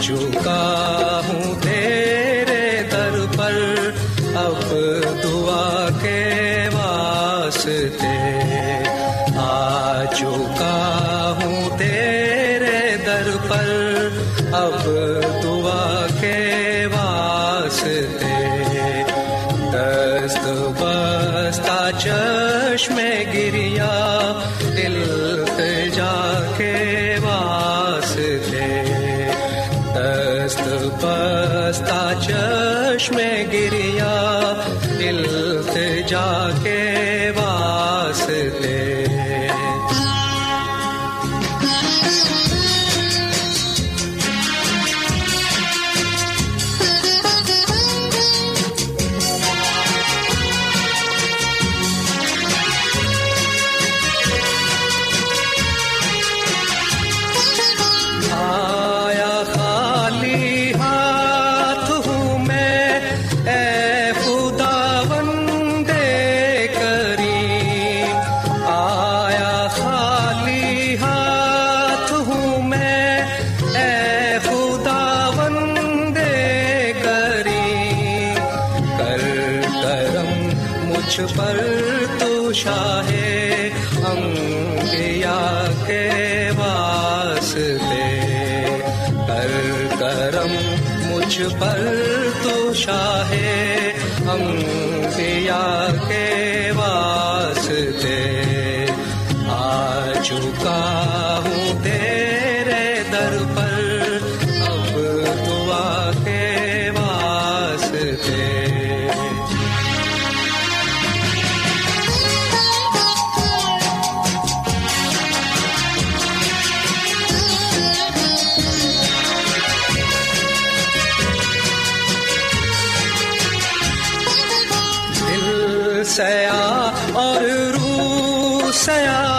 چکا ہوں تیرے در پر۔ اب دعا کے واسطے۔ آ چکا ہوں تیرے در پر۔ اب دعا کے واسطے۔ دست بستا چشم گریا۔ عرش پر تو شاہ سیا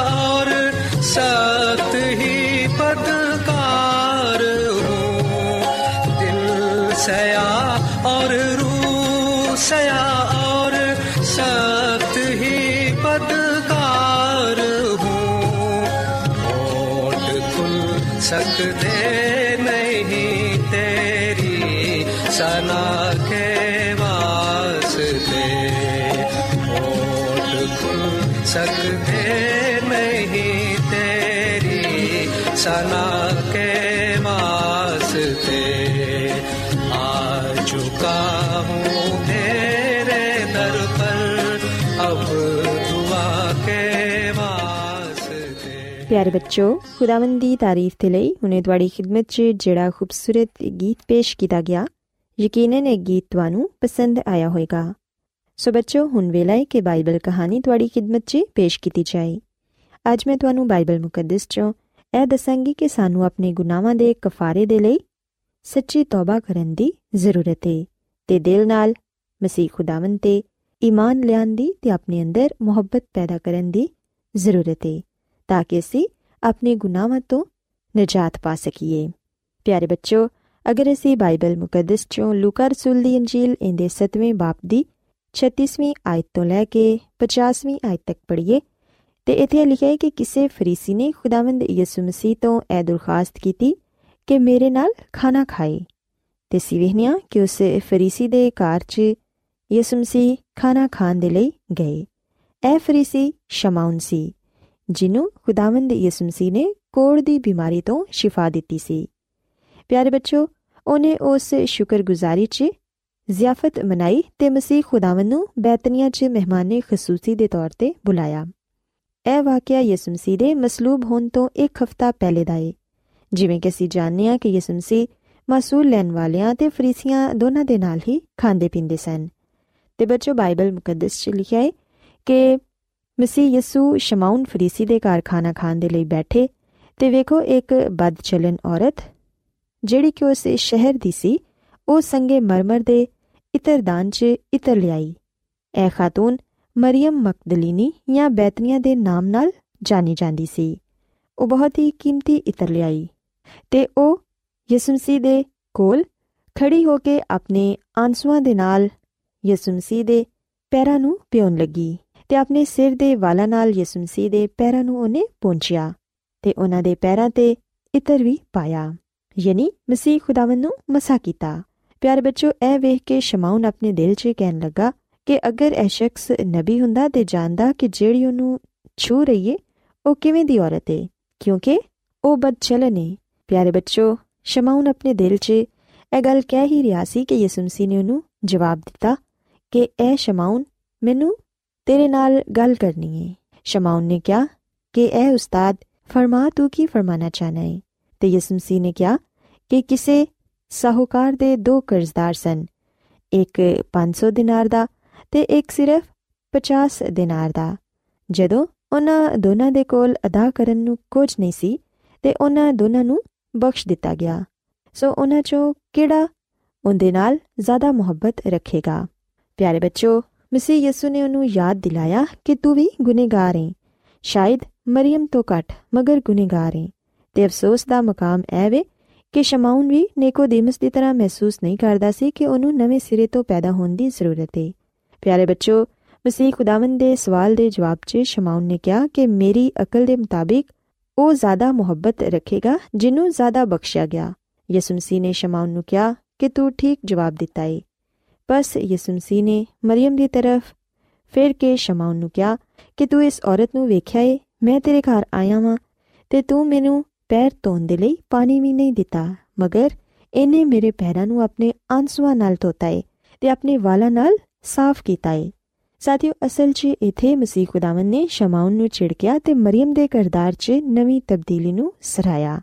تیری سنا کے واسطے آ چکا ہوں تیرے در پر اب دعا کے واسطے ਪਿਆਰੇ ਬੱਚੋ ਖੁਦਾਵੰਦ ਦੀ ਤਾਰੀਫ ਤੇ ਲਈ ਹੁਣੇ ਤੁਹਾਡੀ ਖidmat 'ਚ ਜਿਹੜਾ ਖੂਬਸੂਰਤ ਗੀਤ ਪੇਸ਼ ਕੀਤਾ ਗਿਆ ਯਕੀਨਨ ਇਹ ਗੀਤ ਤੁਹਾਨੂੰ ਪਸੰਦ ਆਇਆ ਹੋਵੇਗਾ ਸੋ ਬੱਚੋ ਹੁਣ ਵੇਲਾ ਹੈ ਕਿ ਬਾਈਬਲ ਕਹਾਣੀ ਤੁਹਾਡੀ ਖidmat 'ਚ ਪੇਸ਼ ਕੀਤੀ ਜਾਏ ਅੱਜ ਮੈਂ ਤੁਹਾਨੂੰ ਬਾਈਬਲ ਮੁਕੱਦਸ 'ਚੋਂ یہ دساں کہ سانوں اپنے گناواں کے کفارے دل سچی تعبہ کر ضرورت ہے تو دل مسیح خداون ایمان لیان محبت پیدا کرنے کی ضرورت ہے تاکہ اِسی اپنے گناواں تو نجات پا سکیے۔ پیارے بچوں، اگر اِسی بائبل مقدس چوں لوکا رسول کی انجیل اندر ستویں باپ کی چتیسویں آیت تو لے کے پچاسویں آیت تک پڑھیے۔ تو اتنے یہ لکھا ہے کہ کسی فریسی نے خداوند یسومسیح تو یہ درخواست کی کہ میرے نال کھانا کھائے۔ تو سی وہیا کہ اس فریسی کے کار سے یسمسیح کھانا کھان د لیے گئے۔ یہ فریسی شماؤن سی، جنوں خداوند یسمسیح نے کوڑ کی بیماری تو شفا دیتی سی۔ پیارے بچوں اس شکر گزاری ضیافت منائی تسیح خداوت نیتنیا چ مہمانی خصوصی کے طور پہ بلایا۔ یہ واقعہ یسومسی دسلوب ہونے ہفتہ پہلے دا جی کہ اِسی جانے کہ یسومسی ماسو لیا فریسیاں دونوں کے نام ہی کھانے پیندے سنتے بچوں بائبل مقدس چ لکھا ہے کہ مسیح یسو شما فریسی کے کار کھانا کھانے بیٹھے تو ویخو ایک بد چلن عورت جہی کہ اس شہر کی سی وہ سنگے مرمر کے اتردان سے اتر لیا یہ خاتون مریئم مقدلینی یا بےتنیاں کے نام نال جانی جاتی سی وہ بہت ہی قیمتی اطرائی وہ یسمسی کے کول کھڑی ہو کے اپنے آنسواں یسمسی کے پیروں پیو لگی اپنے سر کے والاں یسمسی کے پیروں پونچیا تو انہوں کے پیروں سے اطرو پایا یعنی مسیح خداون مسا کیا پیار بچو یہ ویک کے شماؤن اپنے دل چ کہ اگر یہ شخص نبی ہوں تو جاندہ کہ جہی اُنہوں چھو رہی ہے وہ کورت ہے؟ کیوں کہ وہ بد چلنے پیارے بچوں شماؤن اپنے دل چل کہہ ہی رہا سسمسی نے اُنہوں جواب دیتا کہ یہ شماؤن مینوں تیرے گل کرنی ہے۔ شماؤن نے کہا کہ یہ استاد، فرما ت فرمانا چاہنا ہے؟ تو یسمسی نے کیا کہ کسی ساہوکار کے دو کرزدار سن، ایک پانچ سو دنار تو ایک صرف پچاس دنار دوں انہوں نے دونوں کے کول ادا کرنے کچھ نہیں سی تو انہوں نے دونوں بخش دیا سو ان چڑا اندر زیادہ محبت رکھے گا پیارے بچوں مسی یسو نے انہوں یاد دلایا کہ توں بھی گنےگار ہے شاید مریئم تو کٹ مگر گنےگار ہے تو افسوس کا مقام ای کہ شماؤن بھی نیکو دیمس کی طرح محسوس نہیں کرتا کہ انہوں نویں سرے تو پیدا ہونے کی ضرورت ہے پیارے بچوں مسیخ ادا کے سوال کے جواب سے شماؤن نے کہا کہ میری اقل کے مطابق وہ زیادہ محبت رکھے گا جنہوں زیادہ بخشیا گیا یسمسی نے شماؤن کیا کہسمسی نے مریئم کی طرف پھر کے شما نا کہ تک عورت نئے میں گھر آیا وا تو تینوں پیر تو نہیں دگر ان نے میرے پیروں اپنے آنسواں دوتا ہے اپنے والا ਸਾਫ਼ ਕੀਤਾ ਏ ਸਾਥੀਓ ਅਸਲ 'ਚ ਇਥੇ ਮਸੀਹ ਖੁਦਾਵੰ ਨੇ ਸ਼ਮਾਉਨ ਨੂੰ ਛਿੜਕਿਆ ਤੇ ਮਰੀਮ ਦੇ ਕਰਦਾਰ 'ਚ ਨਵੀਂ ਤਬਦੀਲੀ ਨੂੰ ਸਰਾਇਆ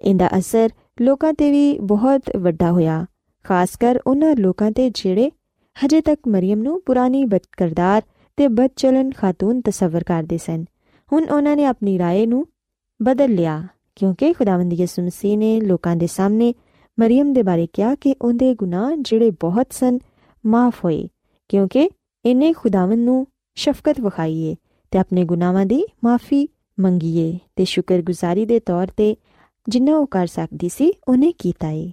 ਇਹਦਾ ਅਸਰ ਲੋਕਾਂ ਤੇ ਵੀ ਬਹੁਤ ਵੱਡਾ ਹੋਇਆ ਖਾਸ ਕਰ ਉਹਨਾਂ ਲੋਕਾਂ ਤੇ ਜਿਹੜੇ ਹਜੇ ਤੱਕ ਮਰੀਮ ਨੂੰ ਪੁਰਾਣੀ ਬਦਕਰਦਾਰ ਤੇ ਬਦਚਲਨ ਖਾਤੂਨ ਤਸਵਰ ਕਰਦੇ ਸਨ ਹੁਣ ਉਹਨਾਂ ਨੇ ਆਪਣੀ رائے ਨੂੰ ਬਦਲ ਲਿਆ ਕਿਉਂਕਿ ਖੁਦਾਵੰਦ ਯਿਸੂ ਮਸੀਹ ਨੇ ਲੋਕਾਂ ਦੇ ਸਾਹਮਣੇ ਮਰੀਮ ਦੇ ਬਾਰੇ ਕਿਹਾ ਕਿ ਉਹਦੇ ਗੁਨਾਹ ਜਿਹੜੇ ਬਹੁਤ ਸਨ ਮਾਫ ਹੋਏ کیونکہ انہیں خداوت نفقت وغائی ہے اپنے گناواں معافی منگیے شکر گزاری تورنہ وہ کر سکتی سی اہم کیا ہے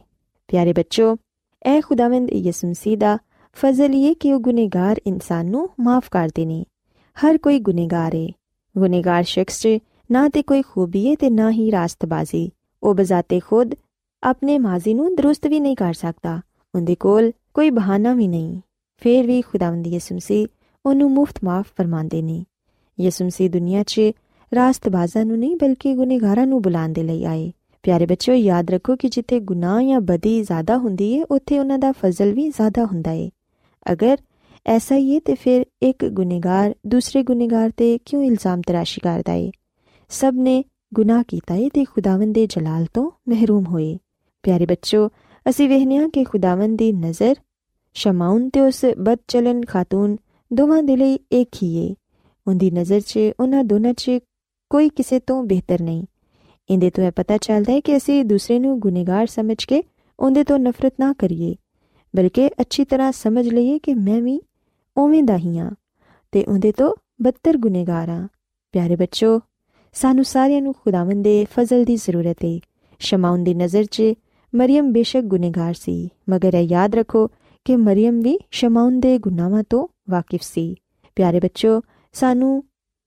پیارے بچوں یہ خداوند یسونسی د فضل ہے کہ وہ گنےگار انسان معاف کرتے ہر کوئی گنہگار ہے گنہگار شخص نہ تو کوئی خوبی ہے نہ ہی راست بازی۔ وہ بذاتے خود اپنے ماضی نروست بھی نہیں کر سکتا۔ اندر کوئی بہانا بھی نہیں۔ پھر بھی خداون یسومسی انہوں مفت معاف فرمندے نہیں یسونسی دنیا چاس بازاں نہیں بلکہ گنےگاروں بلاؤ دے آئے۔ پیارے بچوں یاد رکھو کہ جیت گناہ یا بدی زیادہ ہوں اتنے انہوں کا فضل بھی زیادہ ہوں اگر ایسا ہی ہے تو پھر ایک گنےگار دوسرے گنےگار سے کیوں الزام تراشی کرتا ہے؟ سب نے گناح کیا ہے خداون کے جلال تو محروم ہوئے۔ پیارے بچوں اِسی وا کہ خداون کی نظر شماؤن تے اس بد چلن خاتون دوواں دے لئی ایک ہی اے اندی نظر چ انہاں دونوں چ کوئی کسے تو بہتر نہیں۔ اندے تو اے پتہ چلدا ہے کہ اسی دوسرے نو گنہگار سمجھ کے اندے تو نفرت نہ کریے، بلکہ اچھی طرح سمجھ لئیے کہ میں بھی اوویں دا ہی ہاں۔ تے اندے تو بدتر گنہگار ہاں۔ پیارے بچوں، سانو سارے نو خداون دے فضل دی ضرورت ہے۔ شماؤن دی نظر چ مریم بے شک گنہگار سی، مگر اے یاد رکھو کہ مریم بھی شماؤن دے گناواں تو واقف سی۔ پیارے بچوں، سانو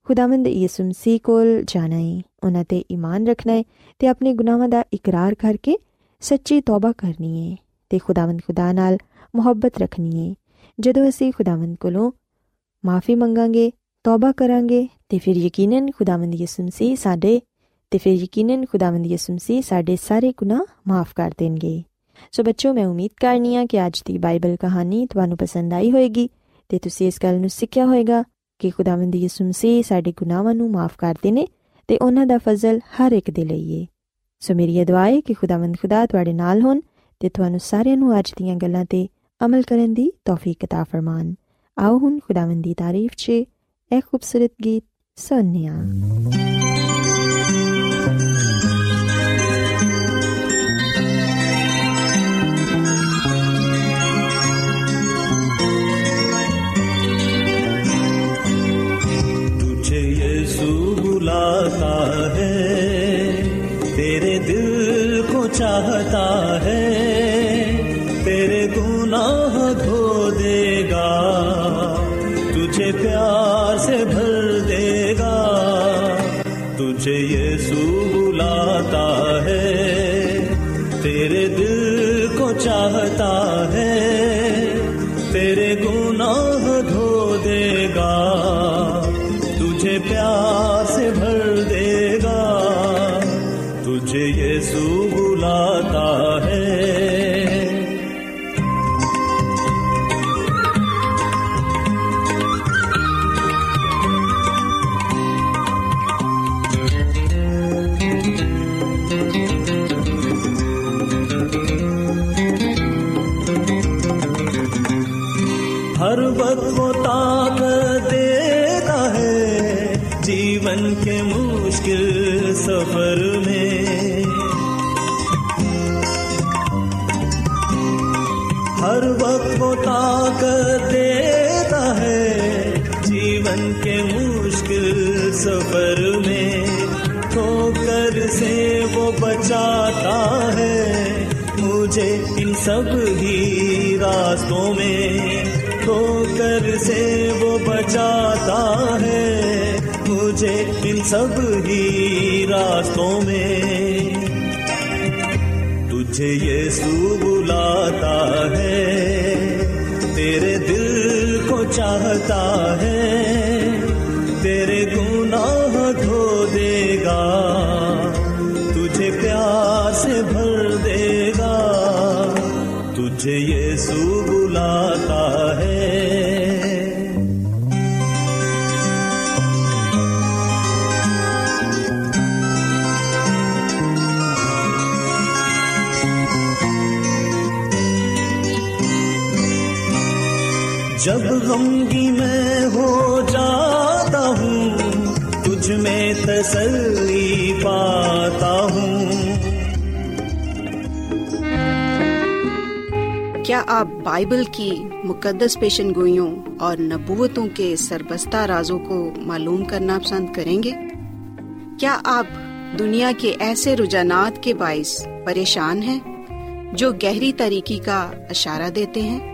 خداوند یسوع مسیح کول جانا ہے، انہاں تے ایمان رکھنا ہے تے اپنے گناواں دا اقرار کر کے سچی توبہ کرنی ہے تے خداوند خدا نال محبت رکھنی ہے۔ جدوں اسی خداوند کولوں معافی منگاں گے، توبہ کران گے تے پھر یقیناً خداوند یسوع مسیح ساڈے، تے پھر یقیناً خداوند یسوع مسیح ساڈے سارے گناہ معاف کر دین گے۔ سو بچوں، میں امید کرنی ہاں کہ اج دی بائبل کہانی تانوں پسند آئی ہوئے گی تے تسی اس گل نو سیکھیا ہوئے گا کہ خداوند یسوع مسیح ساڈے گناہاں نو معاف کردے نے تے انہاں دا فضل ہر ایک دے لئی ہے سو میری دعا ہے کہ خداوند خدا تواڈے نال ہون تے تانوں سارے نو اج دیاں گلاں تے عمل کرن دی توفیق عطا فرمان۔ آو ہن خداوند دی تعریف چ اے خوبصورت گیت سننے تجھے تجھے سو بلاتا ہے، تیرے دل کو چاہتا ہے، تیرے گناہ دھو دے گا، تجھے پیار سے بھر دے گا، تجھے یہ غمگی میں ہو جاتا ہوں، تجھ میں تسلی پاتا ہوں۔ کیا آپ بائبل کی مقدس پیشن گوئیوں اور نبوتوں کے سربستہ رازوں کو معلوم کرنا پسند کریں گے؟ کیا آپ دنیا کے ایسے رجحانات کے باعث پریشان ہیں جو گہری طریقے کا اشارہ دیتے ہیں؟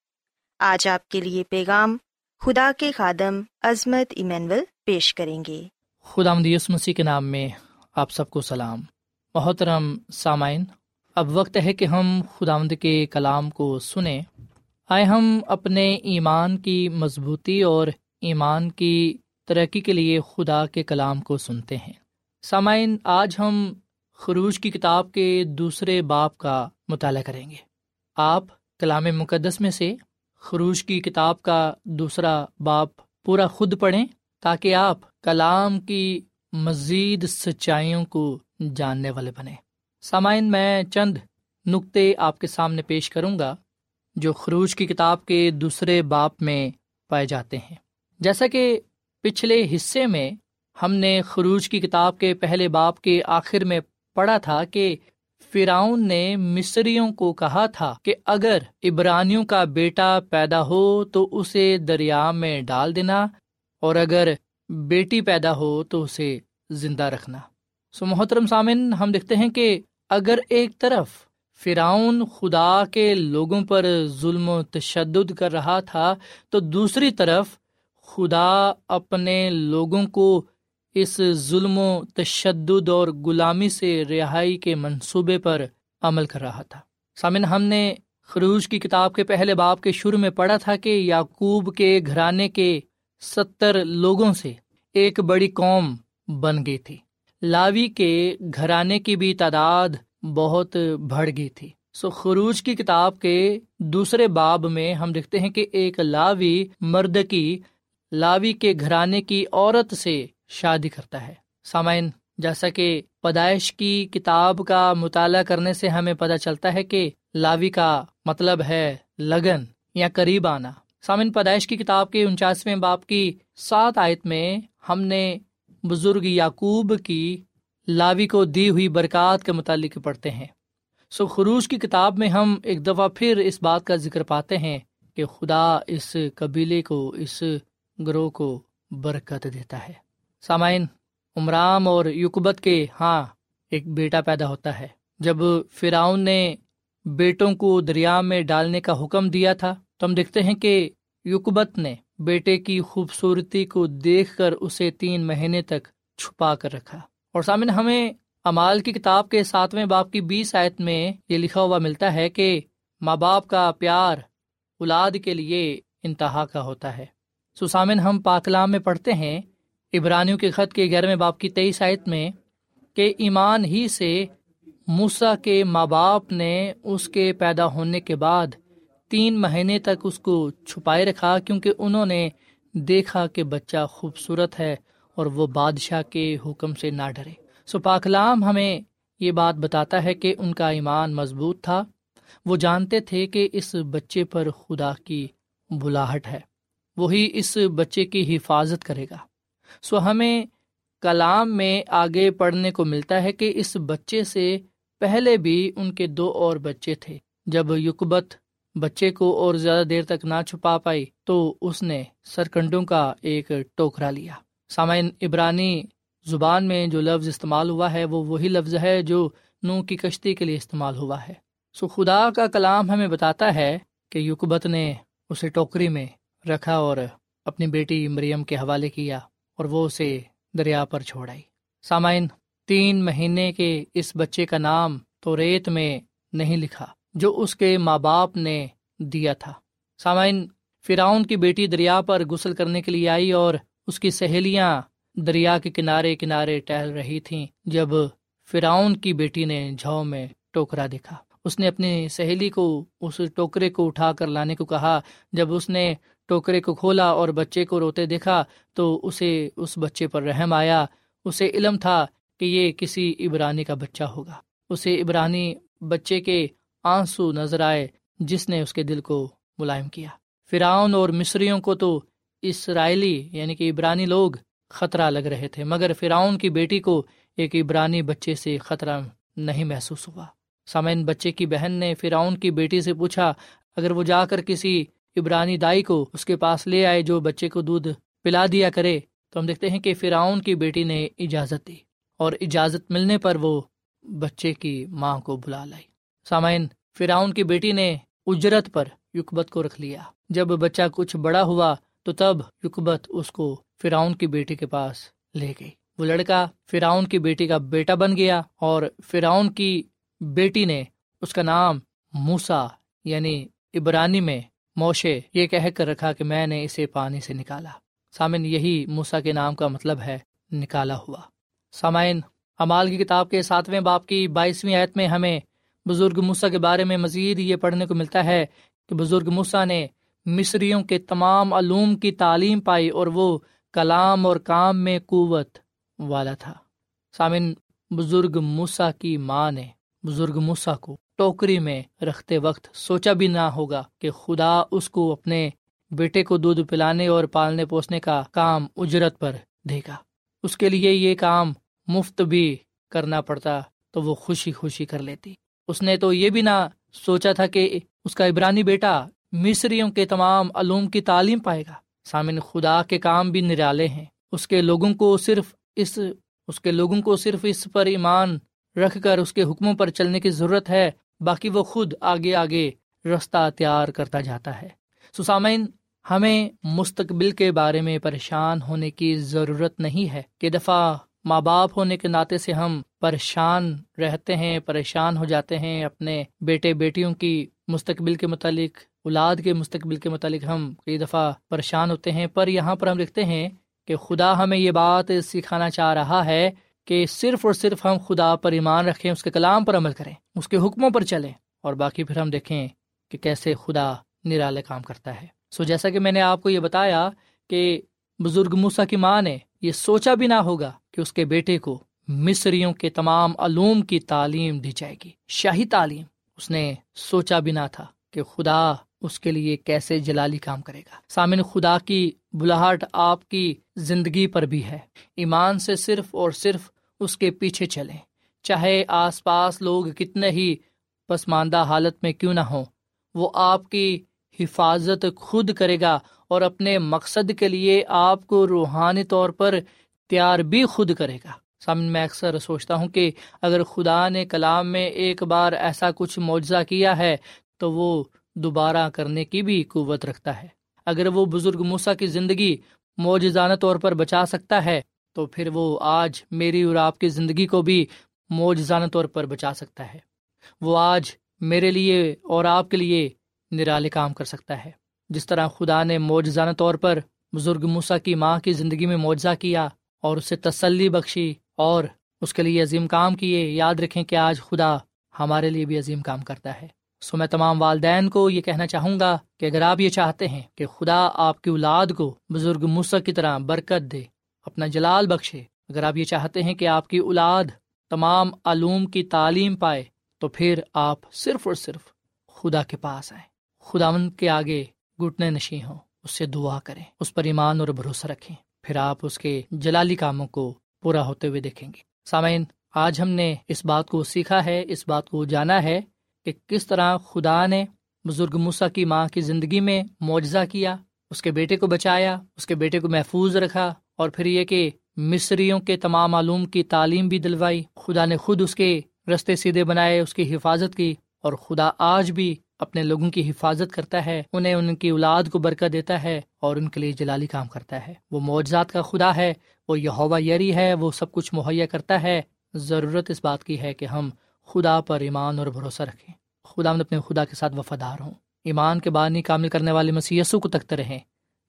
آج آپ کے لیے پیغام خدا کے خادم عظمت ایمینول پیش کریں گے۔ خدا مدیس مسیح کے نام میں آپ سب کو سلام۔ محترم سامعین، اب وقت ہے کہ ہم خداوند کے کلام کو سنیں۔ آئے ہم اپنے ایمان کی مضبوطی اور ایمان کی ترقی کے لیے خدا کے کلام کو سنتے ہیں۔ سامعین، آج ہم خروج کی کتاب کے دوسرے باپ کا مطالعہ کریں گے۔ آپ کلام مقدس میں سے خروج کی کتاب کا دوسرا باپ پورا خود پڑھیں تاکہ آپ کلام کی مزید سچائیوں کو جاننے والے بنے سامعین، میں چند نقطے آپ کے سامنے پیش کروں گا جو خروج کی کتاب کے دوسرے باپ میں پائے جاتے ہیں۔ جیسا کہ پچھلے حصے میں ہم نے خروج کی کتاب کے پہلے باپ کے آخر میں پڑھا تھا کہ فراؤن نے مصریوں کو کہا تھا کہ اگر ابرانیوں کا بیٹا پیدا ہو تو اسے دریا میں ڈال دینا اور اگر بیٹی پیدا ہو تو اسے زندہ رکھنا۔ سو محترم سامن ہم دیکھتے ہیں کہ اگر ایک طرف فراؤن خدا کے لوگوں پر ظلم و تشدد کر رہا تھا، تو دوسری طرف خدا اپنے لوگوں کو اس ظلم و تشدد اور غلامی سے رہائی کے منصوبے پر عمل کر رہا تھا۔ سامن ہم نے خروج کی کتاب کے پہلے باپ کے شروع میں پڑھا تھا کہ یعقوب کے گھرانے کے ستر لوگوں سے ایک بڑی قوم بن گئی تھی۔ لاوی کے گھرانے کی بھی تعداد بہت بڑھ گئی تھی۔ سو خروج کی کتاب کے دوسرے باب میں ہم دیکھتے ہیں کہ ایک لاوی مرد کی، لاوی کے گھرانے کی عورت سے شادی کرتا ہے۔ سامعین، جیسا کہ پیدائش کی کتاب کا مطالعہ کرنے سے ہمیں پتہ چلتا ہے کہ لاوی کا مطلب ہے لگن یا قریب آنا۔ سامن پیدائش کی کتاب کے انچاسویں باپ کی سات آیت میں ہم نے بزرگ یعقوب کی لاوی کو دی ہوئی برکات کے متعلق پڑھتے ہیں۔ سو خروش کی کتاب میں ہم ایک دفعہ پھر اس بات کا ذکر پاتے ہیں کہ خدا اس قبیلے کو، اس گروہ کو برکت دیتا ہے۔ سامعین عمرام اور یقبت کے ہاں ایک بیٹا پیدا ہوتا ہے۔ جب فراؤن نے بیٹوں کو دریا میں ڈالنے کا حکم دیا تھا، تو ہم دیکھتے ہیں کہ یقبت نے بیٹے کی خوبصورتی کو دیکھ کر اسے تین مہینے تک چھپا کر رکھا۔ اور سامن ہمیں امال کی کتاب کے ساتویں باپ کی بیس آیت میں یہ لکھا ہوا ملتا ہے کہ ماں باپ کا پیار اولاد کے لیے انتہا کا ہوتا ہے۔ سسامن ہم پاکلام میں پڑھتے ہیں ابرانیوں کے خط کے گیارہویں باپ کی تیئیس آیت میں کہ ایمان ہی سے موسا کے ماں باپ نے اس کے پیدا ہونے کے بعد تین مہینے تک اس کو چھپائے رکھا کیونکہ انہوں نے دیکھا کہ بچہ خوبصورت ہے اور وہ بادشاہ کے حکم سے نہ ڈرے۔ سو پاکلام ہمیں یہ بات بتاتا ہے کہ ان کا ایمان مضبوط تھا۔ وہ جانتے تھے کہ اس بچے پر خدا کی بلاہٹ ہے۔ وہی اس بچے کی حفاظت کرے گا۔ سو ہمیں کلام میں آگے پڑھنے کو ملتا ہے کہ اس بچے سے پہلے بھی ان کے دو اور بچے تھے۔ جب یقبت بچے کو اور زیادہ دیر تک نہ چھپا پائی تو اس نے سرکنڈوں کا ایک ٹوکرا لیا۔ سامعین، عبرانی زبان میں جو لفظ استعمال ہوا ہے وہ وہی لفظ ہے جو نو کی کشتی کے لیے استعمال ہوا ہے۔ سو خدا کا کلام ہمیں بتاتا ہے کہ یقبت نے اسے ٹوکری میں رکھا اور اپنی بیٹی مریم کے حوالے کیا۔ اور وہ اسے دریا پر چھوڑ آئی۔ سامعین، تین مہینے کے اس بچے کا نام تو ریت میں نہیں لکھا جو اس کے ماں باپ نے دیا تھا۔ سامعین، فراؤن کی بیٹی دریا پر غسل کرنے کے لیے آئی اور اس کی سہیلیاں دریا کے کنارے کنارے ٹہل رہی تھیں جب فراؤن کی بیٹی نے جھاؤ میں ٹوکرا دیکھا۔ اس نے اپنی سہیلی کو، اس ٹوکرے کو اٹھا کر لانے کو کہا۔ جب اس نے ٹوکرے کو کھولا اور بچے کو روتے دیکھا تو اسے اس بچے پر رحم آیا۔ اسے علم تھا کہ یہ کسی عبرانی کا بچہ ہوگا۔ اسے عبرانی بچے کے آنسو نظر آئے جس نے اس کے دل کو ملائم کیا۔ فراؤن اور مصریوں کو تو اسرائیلی یعنی کہ عبرانی لوگ خطرہ لگ رہے تھے، مگر فراؤن کی بیٹی کو ایک عبرانی بچے سے خطرہ نہیں محسوس ہوا۔ سامعین، بچے کی بہن نے فرعون کی بیٹی سے پوچھا، اگر وہ جا کر کسی عبرانی دائی کو اس کے پاس لے آئے جو بچے کو دودھ پلا دیا کرے، تو ہم دیکھتے ہیں کہ فرعون کی بیٹی نے اجازت دی اور اجازت ملنے پر وہ بچے کی ماں کو بلا لائی۔ سامعین، فرعون کی بیٹی نے اجرت پر یقبت کو رکھ لیا۔ جب بچہ کچھ بڑا ہوا، تو تب یقبت اس کو فرعون کی بیٹی کے پاس لے گئی۔ وہ لڑکا فرعون کی بیٹی کا بیٹا بن گیا اور فرعون کی بیٹی نے اس کا نام موسا یعنی عبرانی میں موشے یہ کہہ کر رکھا کہ میں نے اسے پانی سے نکالا۔ سامن، یہی موسا کے نام کا مطلب ہے، نکالا ہوا۔ سامعین، امال کی کتاب کے ساتویں باپ کی بائیسویں آیت میں ہمیں بزرگ موسا کے بارے میں مزید یہ پڑھنے کو ملتا ہے کہ بزرگ موسا نے مصریوں کے تمام علوم کی تعلیم پائی اور وہ کلام اور کام میں قوت والا تھا۔ سامن بزرگ موسا کی ماں نے، بزرگ موسا کو ٹوکری میں رکھتے وقت سوچا بھی نہ ہوگا کہ خدا اس کو اپنے بیٹے کو دودھ پلانے اور پالنے پوسنے کا کام اجرت پر دے گا۔ اس کے لیے یہ کام مفت بھی کرنا پڑتا تو وہ خوشی خوشی کر لیتی۔ اس نے تو یہ بھی نہ سوچا تھا کہ اس کا عبرانی بیٹا مصریوں کے تمام علوم کی تعلیم پائے گا۔ سامن خدا کے کام بھی نرالے ہیں۔ اس کے لوگوں کو صرف اس اس کے لوگوں کو صرف اس پر ایمان رکھ کر اس کے حکموں پر چلنے کی ضرورت ہے۔ باقی وہ خود آگے آگے رستہ تیار کرتا جاتا ہے۔ سسامین، ہمیں مستقبل کے بارے میں پریشان ہونے کی ضرورت نہیں ہے۔ کہ دفعہ ماں باپ ہونے کے ناطے سے ہم پریشان رہتے ہیں، پریشان ہو جاتے ہیں، اپنے بیٹے بیٹیوں کی مستقبل کے متعلق، اولاد کے مستقبل کے متعلق ہم کئی دفعہ پریشان ہوتے ہیں۔ پر یہاں پر ہم لکھتے ہیں کہ خدا ہمیں یہ بات سکھانا چاہ رہا ہے کہ صرف اور صرف ہم خدا پر ایمان رکھیں، اس کے کلام پر عمل کریں، اس کے حکموں پر چلیں، اور باقی پھر ہم دیکھیں کہ کیسے خدا نرالے کام کرتا ہے۔ سو جیسا کہ میں نے آپ کو یہ بتایا کہ بزرگ موسا کی ماں نے یہ سوچا بھی نہ ہوگا کہ اس کے بیٹے کو مصریوں کے تمام علوم کی تعلیم دی جائے گی، شاہی تعلیم۔ اس نے سوچا بھی نہ تھا کہ خدا اس کے لیے کیسے جلالی کام کرے گا۔ سامن خدا کی بلاہٹ آپ کی زندگی پر بھی ہے۔ ایمان سے صرف اور صرف اس کے پیچھے چلیں۔ چاہے آس پاس لوگ کتنے ہی پسماندہ حالت میں کیوں نہ ہوں، وہ آپ کی حفاظت خود کرے گا اور اپنے مقصد کے لیے آپ کو روحانی طور پر تیار بھی خود کرے گا۔ سامن، میں اکثر سوچتا ہوں کہ اگر خدا نے کلام میں ایک بار ایسا کچھ معجزہ کیا ہے تو وہ دوبارہ کرنے کی بھی قوت رکھتا ہے۔ اگر وہ بزرگ موسا کی زندگی موجزانہ طور پر بچا سکتا ہے، تو پھر وہ آج میری اور آپ کی زندگی کو بھی موجزانہ طور پر بچا سکتا ہے۔ وہ آج میرے لیے اور آپ کے لیے نرالے کام کر سکتا ہے۔ جس طرح خدا نے موجزانہ طور پر بزرگ موسا کی ماں کی زندگی میں معجزہ کیا اور اسے تسلی بخشی اور اس کے لیے عظیم کام کیے، یاد رکھیں کہ آج خدا ہمارے لیے بھی عظیم کام کرتا ہے۔ سو میں تمام والدین کو یہ کہنا چاہوں گا کہ اگر آپ یہ چاہتے ہیں کہ خدا آپ کی اولاد کو بزرگ موسا کی طرح برکت دے، اپنا جلال بخشے، اگر آپ یہ چاہتے ہیں کہ آپ کی اولاد تمام علوم کی تعلیم پائے، تو پھر آپ صرف اور صرف خدا کے پاس آئیں۔ خدا کے آگے گھٹنے نشیں ہوں، اس سے دعا کریں، اس پر ایمان اور بھروسہ رکھیں، پھر آپ اس کے جلالی کاموں کو پورا ہوتے ہوئے دیکھیں گے۔ سامعین، آج ہم نے اس بات کو سیکھا ہے، اس بات کو جانا ہے کہ کس طرح خدا نے بزرگ موسا کی ماں کی زندگی میں معجزہ کیا، اس کے بیٹے کو بچایا، اس کے بیٹے کو محفوظ رکھا، اور پھر یہ کہ مصریوں کے تمام معلوم کی تعلیم بھی دلوائی۔ خدا نے خود اس کے رستے سیدھے بنائے، اس کی حفاظت کی، اور خدا آج بھی اپنے لوگوں کی حفاظت کرتا ہے، انہیں ان کی اولاد کو برکت دیتا ہے، اور ان کے لیے جلالی کام کرتا ہے۔ وہ معجزات کا خدا ہے، وہ یہ یری ہے، وہ سب کچھ مہیا کرتا ہے۔ ضرورت اس بات کی ہے کہ ہم خدا پر ایمان اور بھروسہ رکھیں۔ خدا اپنے خدا کے ساتھ وفادار ہوں۔ ایمان کے بانی کامل کرنے والے مسیسو کو تکتے رہیں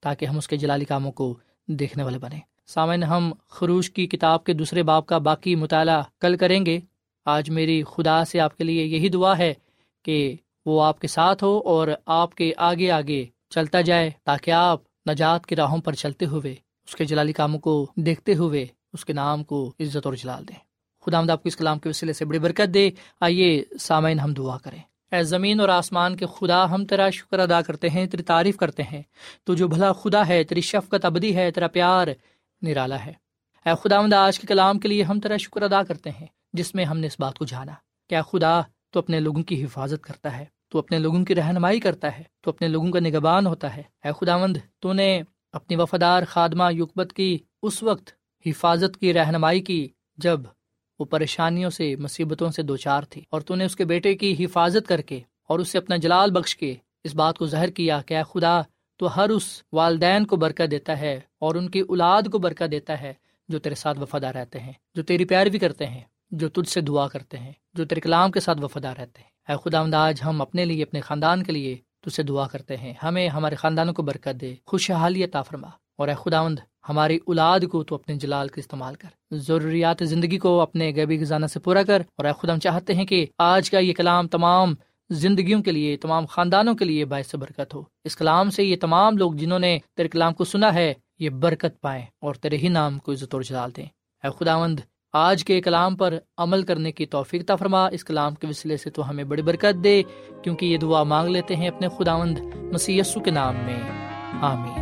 تاکہ ہم اس کے جلالی کاموں کو دیکھنے والے بنیں۔ سامعین، ہم خروش کی کتاب کے دوسرے باپ کا باقی مطالعہ کل کریں گے۔ آج میری خدا سے آپ کے لیے یہی دعا ہے کہ وہ آپ کے ساتھ ہو اور آپ کے آگے آگے چلتا جائے تاکہ آپ نجات کی راہوں پر چلتے ہوئے، اس کے جلالی کاموں کو دیکھتے ہوئے، اس کے نام کو عزت اور جلال دیں۔ خدا آمد آپ کو اس کلام کے وسیلے سے بڑی برکت دے۔ آئیے سامعین ہم دعا کریں۔ اے زمین اور آسمان کے خدا، ہم تیرا شکر ادا کرتے ہیں، تیری تعریف کرتے ہیں۔ تو جو بھلا خدا ہے، تیری شفقت ابدی ہے، تیرا پیار نرالا ہے۔ اے خدا آمد، آج کے کلام کے لیے ہم تیرا شکر ادا کرتے ہیں، جس میں ہم نے اس بات کو جانا۔ کیا خدا، تو اپنے لوگوں کی حفاظت کرتا ہے، تو اپنے لوگوں کی رہنمائی کرتا ہے، تو اپنے لوگوں کا نگبان ہوتا ہے۔ اے خداوند تو نے اپنی وفادار خادمہ یقبت کی اس وقت حفاظت کی، رہنمائی کی، جب وہ پریشانیوں سے، مصیبتوں سے دو چار تھی اور تو نے اس کے بیٹے کی حفاظت کر کے اور اسے اپنا جلال بخش کے اس بات کو ظاہر کیا کہ اے خدا، تو ہر اس والدین کو برکت دیتا ہے اور ان کی اولاد کو برکت دیتا ہے جو تیرے ساتھ وفادہ رہتے ہیں، جو تیری پیروی کرتے ہیں، جو تجھ سے دعا کرتے ہیں، جو تیرے کلام کے ساتھ وفادہ رہتے ہیں۔ اے خدا آج ہم اپنے لیے، اپنے خاندان کے لیے تجھ سے دعا کرتے ہیں۔ ہمیں، ہمارے خاندانوں کو برکت دے، خوشحالی فرما۔ اور اے خداوند ہماری اولاد کو تو اپنے جلال کا استعمال کر، ضروریات زندگی کو اپنے غیبی خزانہ سے پورا کر، اور اے خدا ہم چاہتے ہیں کہ آج کا یہ کلام تمام زندگیوں کے لیے، تمام خاندانوں کے لیے باعث برکت ہو۔ اس کلام سے یہ تمام لوگ جنہوں نے تیرے کلام کو سنا ہے، یہ برکت پائیں اور تیرے ہی نام کو عزت اور جلال دیں۔ اے خداوند، آج کے کلام پر عمل کرنے کی توفیق فرما۔ اس کلام کے وسیلے سے تو ہمیں بڑی برکت دے، کیونکہ یہ دعا مانگ لیتے ہیں اپنے خداوند مسی کے نام میں۔ آمین۔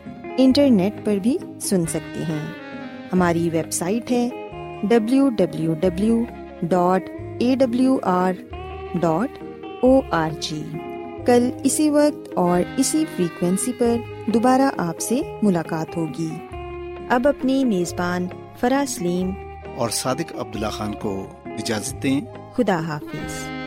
انٹرنیٹ پر بھی سن سکتے ہیں۔ ہماری ویب سائٹ ہے W W W dot A W R dot O R G کل اسی وقت اور اسی فریکوینسی پر دوبارہ آپ سے ملاقات ہوگی۔ اب اپنی میزبان فرا سلیم اور صادق عبداللہ خان کو اجازت دیں۔ خدا حافظ۔